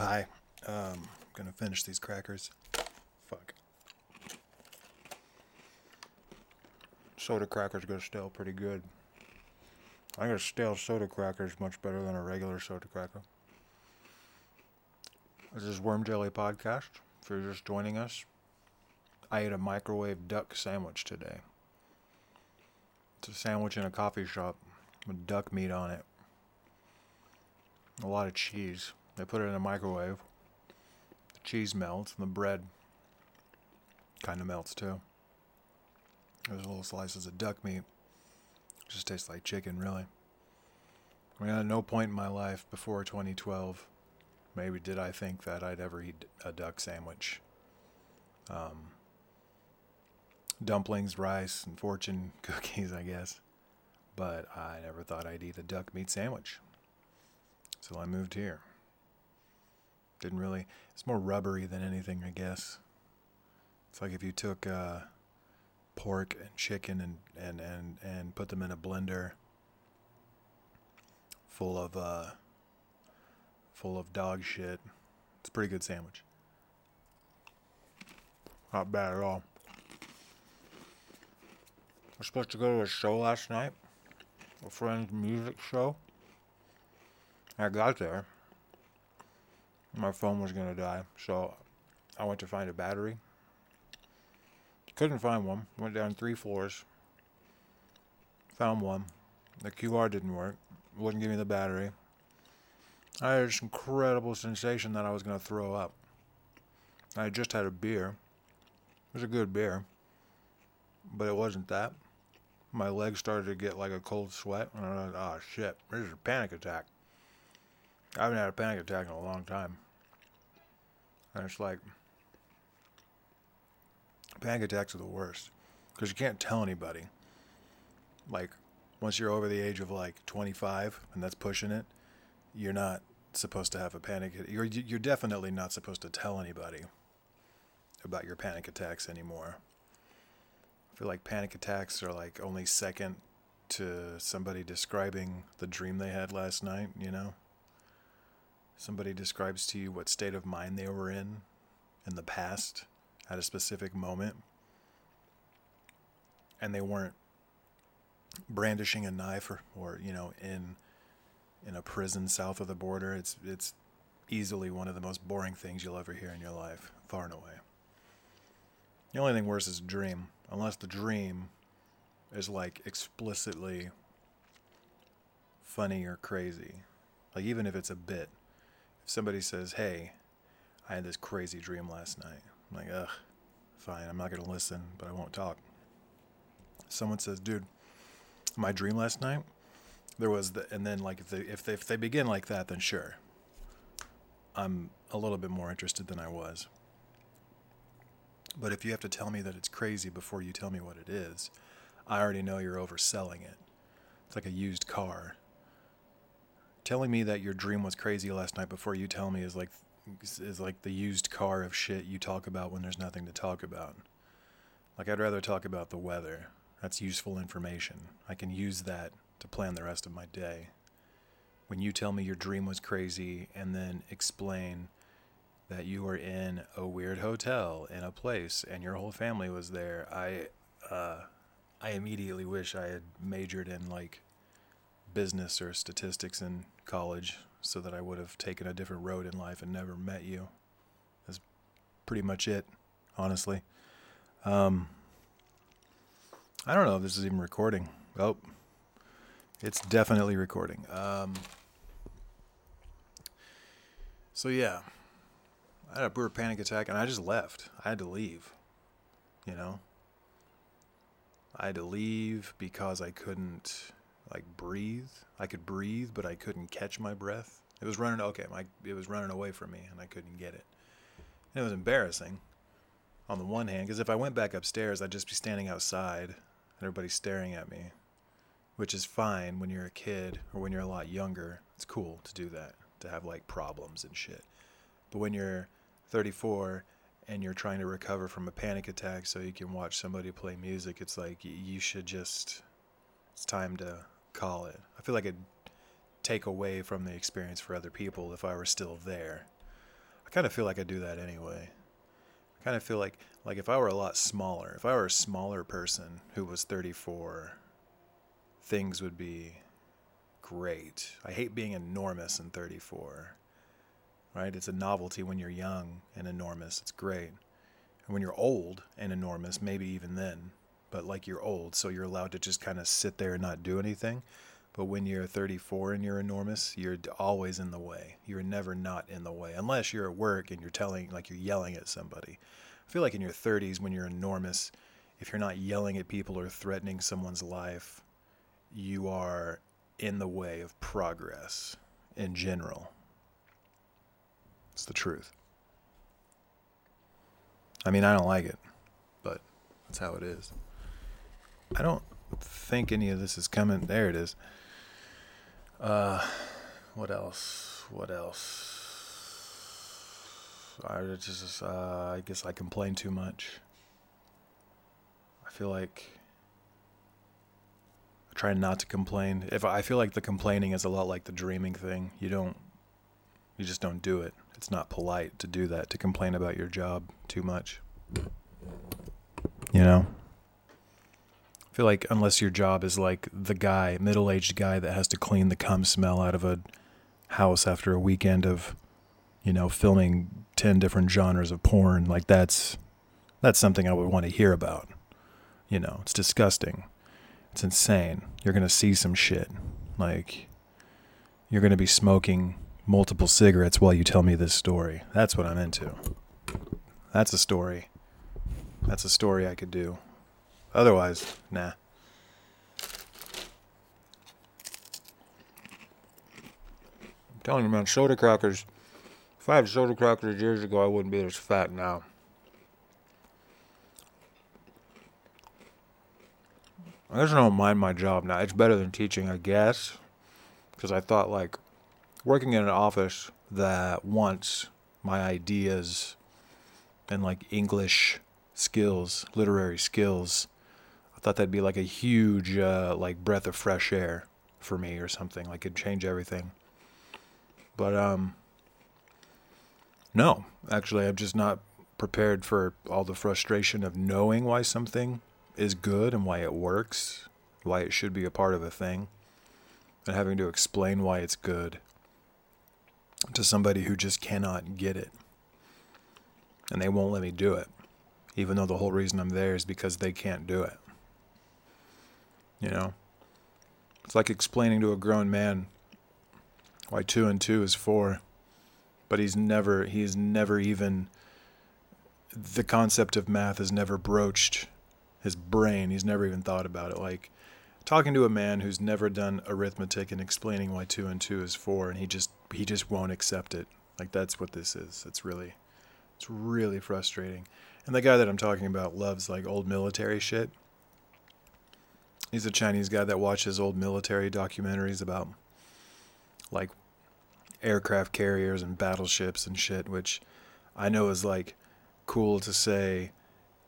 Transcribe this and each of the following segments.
Hi. Um, I'm gonna finish these crackers. Fuck. Soda crackers go stale pretty good. I think a stale soda cracker is much better than a regular soda cracker. This is Worm Jelly Podcast. If you're just joining us, I ate a microwave duck sandwich today. It's a sandwich in a coffee shop with duck meat on it. A lot of cheese. They put it in a microwave. The cheese melts and the bread kind of melts too. There's little slices of duck meat. It just tastes like chicken, really. I mean, at no point in my life before 2012, maybe did I think that I'd ever eat a duck sandwich. Um, dumplings, rice, and fortune cookies, I guess. But I never thought I'd eat a duck meat sandwich. So I moved here. Didn't really, it's more rubbery than anything, I guess. It's like if you took uh, pork and chicken and, and, and, and put them in a blender full of uh, full of dog shit. It's a pretty good sandwich. Not bad at all. Was supposed to go to a show last night, a friend's music show. I got there. My phone was gonna die, so I went to find a battery. Couldn't find one. Went down three floors. Found one. The QR didn't work. Wouldn't give me the battery. I had this incredible sensation that I was gonna throw up. I had just had a beer. It was a good beer, but it wasn't that. My legs started to get like a cold sweat, and I was like, "Oh shit, this is a panic attack." I haven't had a panic attack in a long time. And it's like, panic attacks are the worst because you can't tell anybody. Like, once you're over the age of like 25, and that's pushing it, you're not supposed to have a panic. You're you're definitely not supposed to tell anybody about your panic attacks anymore. I feel like panic attacks are like only second to somebody describing the dream they had last night. You know, somebody describes to you what state of mind they were in in the past at a specific moment, and they weren't brandishing a knife or, or you know in in a prison south of the border. It's it's easily one of the most boring things you'll ever hear in your life, far and away. The only thing worse is a dream, unless the dream is like explicitly funny or crazy. Like even if it's a bit. If somebody says, "Hey, I had this crazy dream last night." I'm like, "Ugh, fine. I'm not to listen, but I won't talk." Someone says, "Dude, my dream last night there was the and then like if they if they, if they begin like that then sure i'm a little bit more interested than i was but if you have to tell me that it's crazy before you tell me what it is i already know you're overselling it it's like a used car telling me that your dream was crazy last night before you tell me is like is like the used car of shit you talk about when there's nothing to talk about. Like i'd rather talk about the weather. That's useful information. I can use that to plan the rest of my day. When you tell me your dream was crazy and then explain that you were in a weird hotel in a place and your whole family was there, I uh, I immediately wish I had majored in like business or statistics in college so that I would have taken a different road in life and never met you. That's pretty much it, honestly. Um, I don't know if this is even recording. Oh, it's definitely recording. Um, so yeah, I had a poor panic attack and I just left. I had to leave. You know, I had to leave because I couldn't like breathe. I could breathe, but I couldn't catch my breath. It was running. Okay, my it was running away from me, and I couldn't get it. And it was embarrassing. On the one hand, because if I went back upstairs, I'd just be standing outside, and everybody's staring at me which is fine when you're a kid or when you're a lot younger. It's cool to do that, to have like problems and shit. But when you're 34 and you're trying to recover from a panic attack so you can watch somebody play music, it's like you should just, it's time to call it. I feel like it'd take away from the experience for other people if I were still there. I kind of feel like I do that anyway. I kind of feel like like if I were a lot smaller, if I were a smaller person who was 34, things would be great. I hate being enormous in 34. Right? It's a novelty when you're young and enormous. It's great. And when you're old and enormous, maybe even then. But like you're old, so you're allowed to just kind of sit there and not do anything. But when you're 34 and you're enormous, you're always in the way. You're never not in the way, unless you're at work and you're telling, like you're yelling at somebody. I feel like in your 30s, when you're enormous, if you're not yelling at people or threatening someone's life, you are in the way of progress in general. It's the truth. I mean, I don't like it, but that's how it is. I don't think any of this is coming. There it is. Uh, what else? What else? I just, uh, I guess I complain too much. I feel like I try not to complain. If I feel like the complaining is a lot like the dreaming thing, you don't, you just don't do it. It's not polite to do that, to complain about your job too much. You know? I feel like unless your job is like the guy, middle aged guy that has to clean the cum smell out of a house after a weekend of, you know, filming ten different genres of porn, like that's that's something I would want to hear about. You know, it's disgusting. It's insane. You're gonna see some shit. Like you're gonna be smoking multiple cigarettes while you tell me this story. That's what I'm into. That's a story. That's a story I could do. Otherwise, nah. I'm telling you, man, soda crackers. If I had soda crackers years ago, I wouldn't be as fat now. I I don't mind my job now. It's better than teaching, I guess. Because I thought, like, working in an office that wants my ideas and, like, English skills, literary skills, I thought that'd be like a huge, uh, like breath of fresh air for me or something. Like it'd change everything. But um, no, actually, I'm just not prepared for all the frustration of knowing why something is good and why it works, why it should be a part of a thing, and having to explain why it's good to somebody who just cannot get it. And they won't let me do it, even though the whole reason I'm there is because they can't do it. You know? It's like explaining to a grown man why two and two is four, but he's never, he's never even, the concept of math has never broached his brain. He's never even thought about it. Like talking to a man who's never done arithmetic and explaining why two and two is four, and he just, he just won't accept it. Like that's what this is. It's really, it's really frustrating. And the guy that I'm talking about loves like old military shit. He's a Chinese guy that watches old military documentaries about like aircraft carriers and battleships and shit, which I know is like cool to say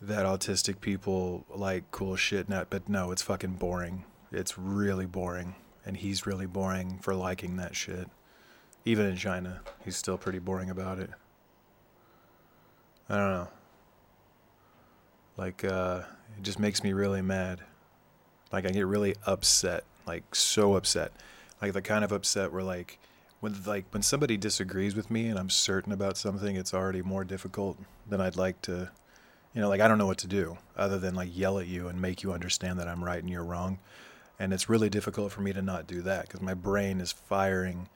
that autistic people like cool shit, not, but no, it's fucking boring. It's really boring. And he's really boring for liking that shit. Even in China, he's still pretty boring about it. I don't know. Like, uh, it just makes me really mad. Like I get really upset, like so upset, like the kind of upset where like when like when somebody disagrees with me and I'm certain about something, it's already more difficult than I'd like to. You know, like I don't know what to do other than like yell at you and make you understand that I'm right and you're wrong. And it's really difficult for me to not do that because my brain is firing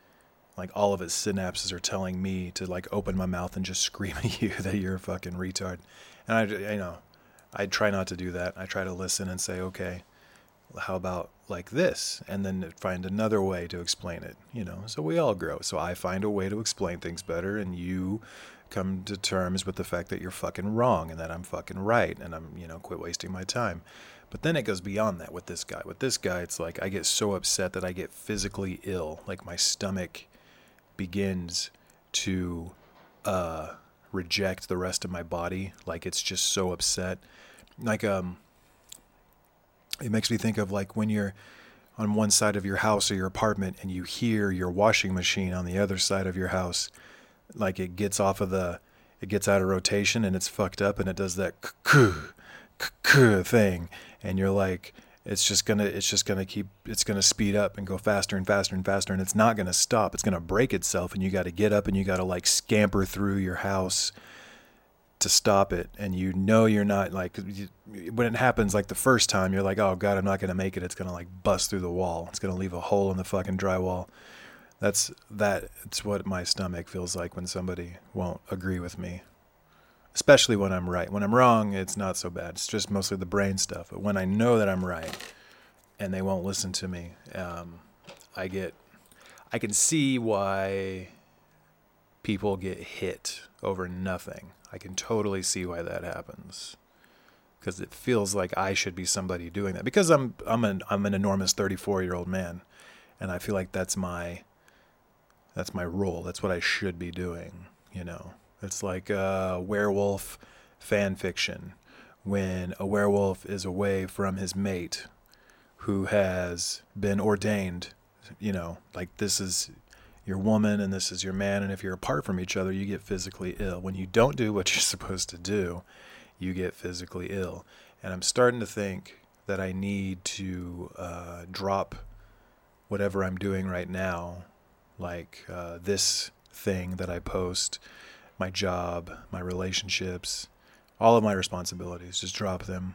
like all of its synapses are telling me to like open my mouth and just scream at you that you're a fucking retard. And I, you know, I try not to do that. I try to listen and say, okay, how about like this? And then find another way to explain it you know? So we all grow. So i find a way to explain things better and you come to terms with the fact that you're fucking wrong and that i'm fucking right and i'm you know quit wasting my time. But then it goes beyond that with this guy. With this guy it's like i get so upset that i get physically ill. Like my stomach begins to uh reject the rest of my body. Like it's just so upset. Like um it makes me think of like when you're on one side of your house or your apartment and you hear your washing machine on the other side of your house like it gets off of the it gets out of rotation and it's fucked up and it does that k thing. And you're like it's just gonna it's just gonna keep it's gonna speed up and go faster and faster and faster and it's not gonna stop. It's gonna break itself and you got to get up and you got to like scamper through your house to stop it and you know you're not like when it happens like the first time you're like oh god i'm not gonna make it it's gonna like bust through the wall it's gonna leave a hole in the fucking drywall that's that it's what my stomach feels like when somebody won't agree with me especially when I'm right. When I'm wrong, it's not so bad. It's just mostly the brain stuff. But when I know that I'm right and they won't listen to me, um, I get, I can see why people get hit over nothing. I can totally see why that happens because it feels like I should be somebody doing that because I'm I'm an I'm an enormous 34 year old man, and I feel like that's my that's my role. That's what I should be doing. You know. It's like a werewolf fan fiction when a werewolf is away from his mate who has been ordained, you know, like this is your woman and this is your man. And if you're apart from each other, you get physically ill. When you don't do what you're supposed to do, you get physically ill. And I'm starting to think that I need to uh, drop whatever I'm doing right now, like uh, this thing that I post my job, my relationships, all of my responsibilities, just drop them.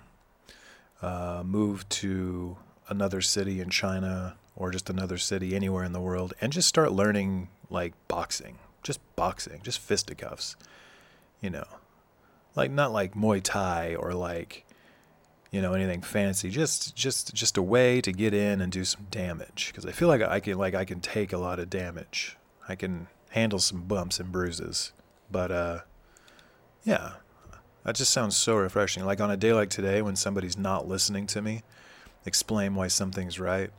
Uh, move to another city in China or just another city anywhere in the world and just start learning like boxing, just boxing, just fisticuffs, you know, like not like Muay Thai or like, you know, anything fancy, just, just, just a way to get in and do some damage. Cause I feel like I can, like I can take a lot of damage. I can handle some bumps and bruises. But uh, yeah, that just sounds so refreshing. Like on a day like today, when somebody's not listening to me, explain why something's right.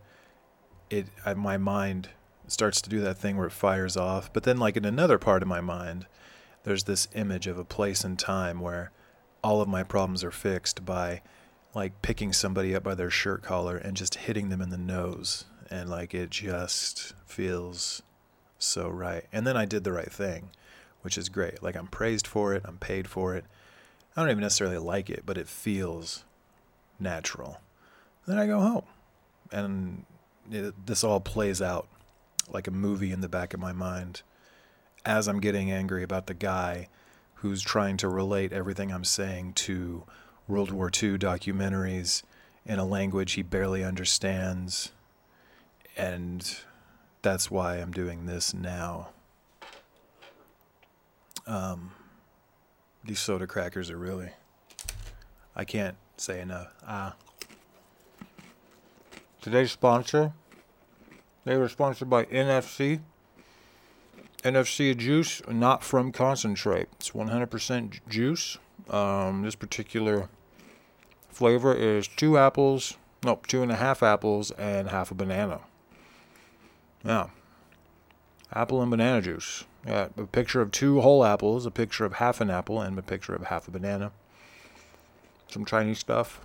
It I, my mind starts to do that thing where it fires off. But then, like in another part of my mind, there's this image of a place and time where all of my problems are fixed by like picking somebody up by their shirt collar and just hitting them in the nose and like it just feels so right and then i did the right thing which is great. Like I'm praised for it, I'm paid for it. I don't even necessarily like it, but it feels natural. Then I go home, and it, this all plays out like a movie in the back of my mind as I'm getting angry about the guy who's trying to relate everything I'm saying to World War II documentaries in a language he barely understands. And that's why I'm doing this now. Um, these soda crackers are really. I can't say enough. Ah. Today's sponsor. They were sponsored by NFC. NFC juice, not from concentrate. It's 100% juice. Um, this particular flavor is two apples, nope, two and a half apples and half a banana. Yeah. Apple and banana juice. Yeah, a picture of two whole apples, a picture of half an apple, and a picture of half a banana. Some Chinese stuff.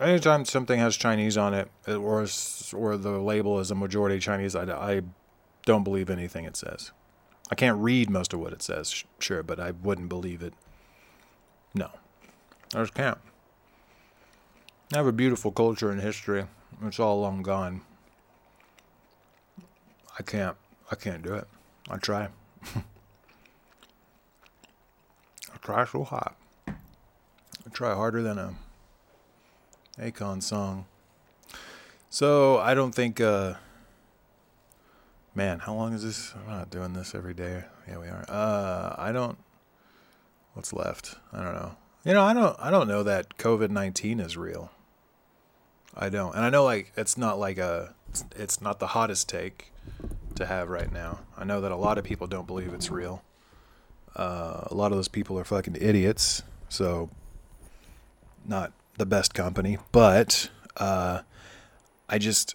Anytime something has Chinese on it, or or the label is a majority Chinese, I, I don't believe anything it says. I can't read most of what it says, sure, but I wouldn't believe it. No, I just can't. I have a beautiful culture and history. It's all long gone. I can't. I can't do it. I try. I try so hard. I try harder than a Akon song. So I don't think. Uh, man, how long is this? I'm not doing this every day. Yeah, we are. Uh, I don't. What's left? I don't know. You know, I don't. I don't know that COVID nineteen is real. I don't, and I know like it's not like a. It's, it's not the hottest take to have right now. I know that a lot of people don't believe it's real. Uh, a lot of those people are fucking idiots. So, not the best company. But uh, I just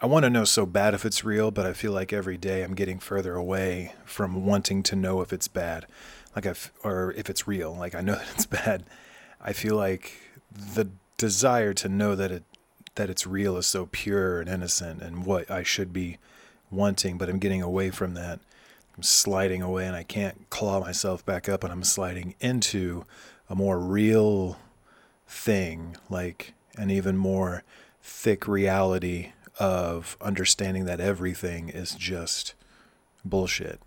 I want to know so bad if it's real, but I feel like every day I'm getting further away from wanting to know if it's bad, like I f- or if it's real. Like I know that it's bad. I feel like the desire to know that it that it's real is so pure and innocent, and what I should be wanting, but I'm getting away from that. I'm sliding away and I can't claw myself back up and I'm sliding into a more real thing, like an even more thick reality of understanding that everything is just bullshit.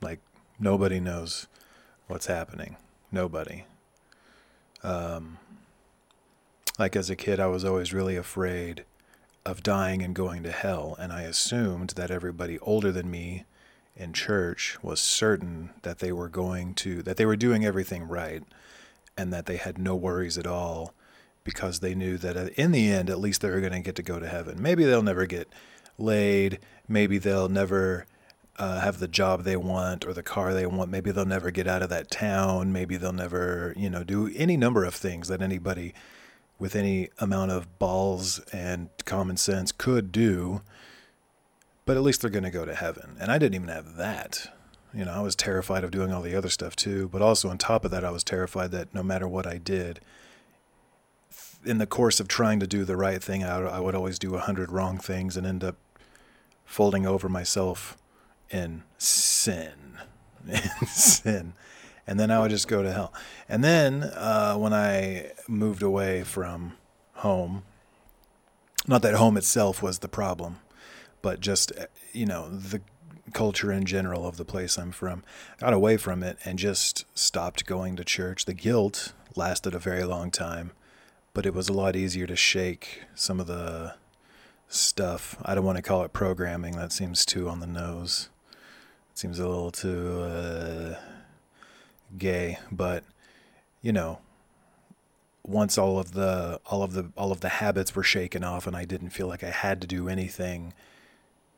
Like nobody knows what's happening. Nobody. Um, like as a kid, I was always really afraid of dying and going to hell, and I assumed that everybody older than me in church was certain that they were going to that they were doing everything right and that they had no worries at all because they knew that uh, in the end at least they were going to get to go to heaven. Maybe they'll never get laid. Maybe they'll never uh, have the job they want or the car they want. Maybe they'll never get out of that town. Maybe they'll never you know do any number of things that anybody with any amount of balls and common sense could do. But at least they're going to go to heaven. And I didn't even have that. You know, I was terrified of doing all the other stuff too. But also, on top of that, I was terrified that no matter what I did, in the course of trying to do the right thing, I, I would always do a hundred wrong things and end up folding over myself in sin. in sin. And then I would just go to hell. And then uh, when I moved away from home, not that home itself was the problem, but just you know the culture in general of the place I'm from. Got away from it and just stopped going to church. The guilt lasted a very long time, but it was a lot easier to shake some of the stuff. I don't want to call it programming. That seems too on the nose. It seems a little too uh, gay, but you know, once all of the all of the all of the habits were shaken off and I didn't feel like I had to do anything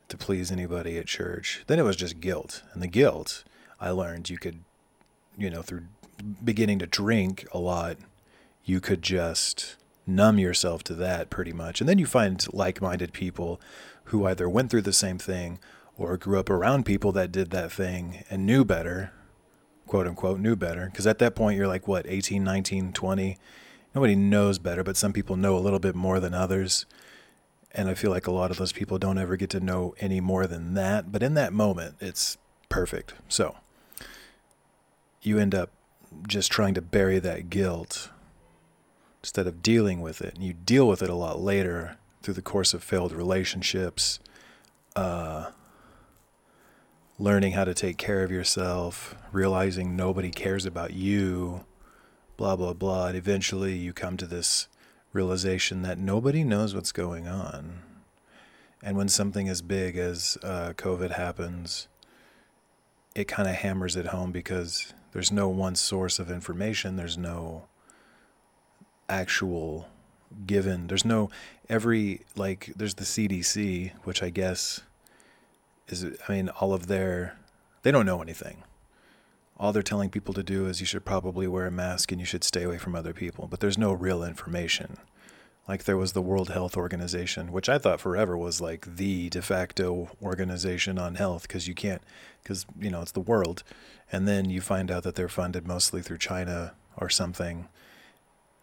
to please anybody at church. Then it was just guilt. And the guilt, I learned you could, you know, through beginning to drink a lot, you could just numb yourself to that pretty much. And then you find like minded people who either went through the same thing or grew up around people that did that thing and knew better, quote unquote, knew better. Because at that point, you're like, what, 18, 19, 20? Nobody knows better, but some people know a little bit more than others. And I feel like a lot of those people don't ever get to know any more than that. But in that moment, it's perfect. So you end up just trying to bury that guilt instead of dealing with it. And you deal with it a lot later through the course of failed relationships, uh, learning how to take care of yourself, realizing nobody cares about you, blah, blah, blah. And eventually you come to this realization that nobody knows what's going on. And when something as big as uh, COVID happens, it kind of hammers it home because there's no one source of information. There's no actual given. There's no every, like, there's the CDC, which I guess is, I mean, all of their, they don't know anything all they're telling people to do is you should probably wear a mask and you should stay away from other people. But there's no real information. Like there was the World Health Organization, which I thought forever was like the de facto organization on health because you can't, because, you know, it's the world. And then you find out that they're funded mostly through China or something.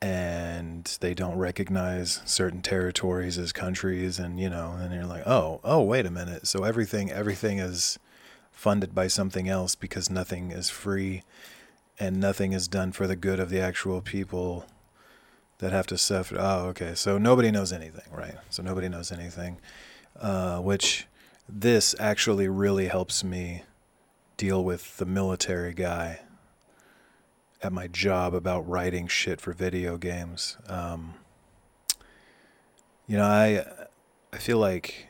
And they don't recognize certain territories as countries. And, you know, and you're like, oh, oh, wait a minute. So everything, everything is funded by something else because nothing is free and nothing is done for the good of the actual people that have to suffer. Oh, okay. So nobody knows anything, right? So nobody knows anything, uh, which this actually really helps me deal with the military guy at my job about writing shit for video games. Um, you know, I I feel like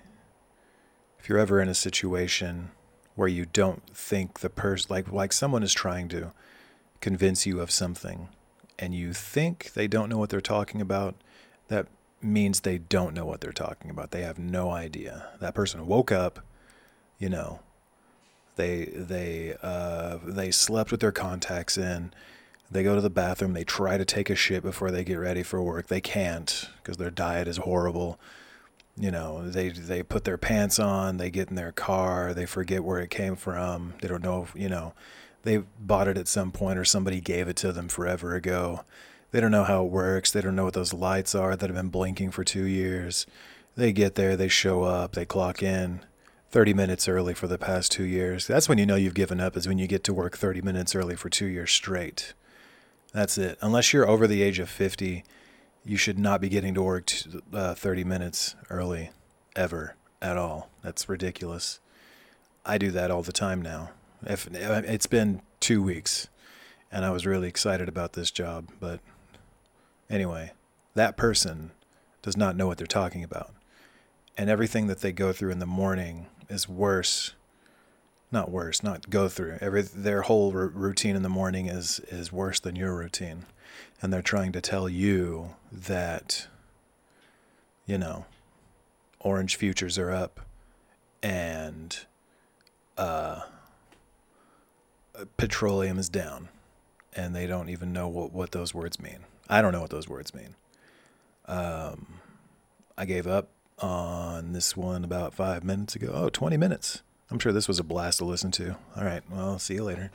if you're ever in a situation where you don't think the person like like someone is trying to convince you of something and you think they don't know what they're talking about that means they don't know what they're talking about. They have no idea. That person woke up you know they they uh, they slept with their contacts in they go to the bathroom they try to take a shit before they get ready for work. They can't because their diet is horrible you know they they put their pants on they get in their car they forget where it came from they don't know if, you know they bought it at some point or somebody gave it to them forever ago they don't know how it works they don't know what those lights are that have been blinking for two years they get there they show up they clock in 30 minutes early for the past two years. That's when you know you've given up, is when you get to work 30 minutes early for two years straight. That's it. Unless you're over the age of 50, you should not be getting to work t- uh, 30 minutes early ever at all. That's ridiculous. I do that all the time now. If it's been 2 weeks and I was really excited about this job, but anyway, that person does not know what they're talking about. And everything that they go through in the morning is worse not worse, not go through. Every their whole r- routine in the morning is is worse than your routine, and they're trying to tell you that, you know, orange futures are up, and uh, petroleum is down, and they don't even know what what those words mean. I don't know what those words mean. Um, I gave up on this one about five minutes ago. Oh, 20 minutes. I'm sure this was a blast to listen to. All right. Well, see you later.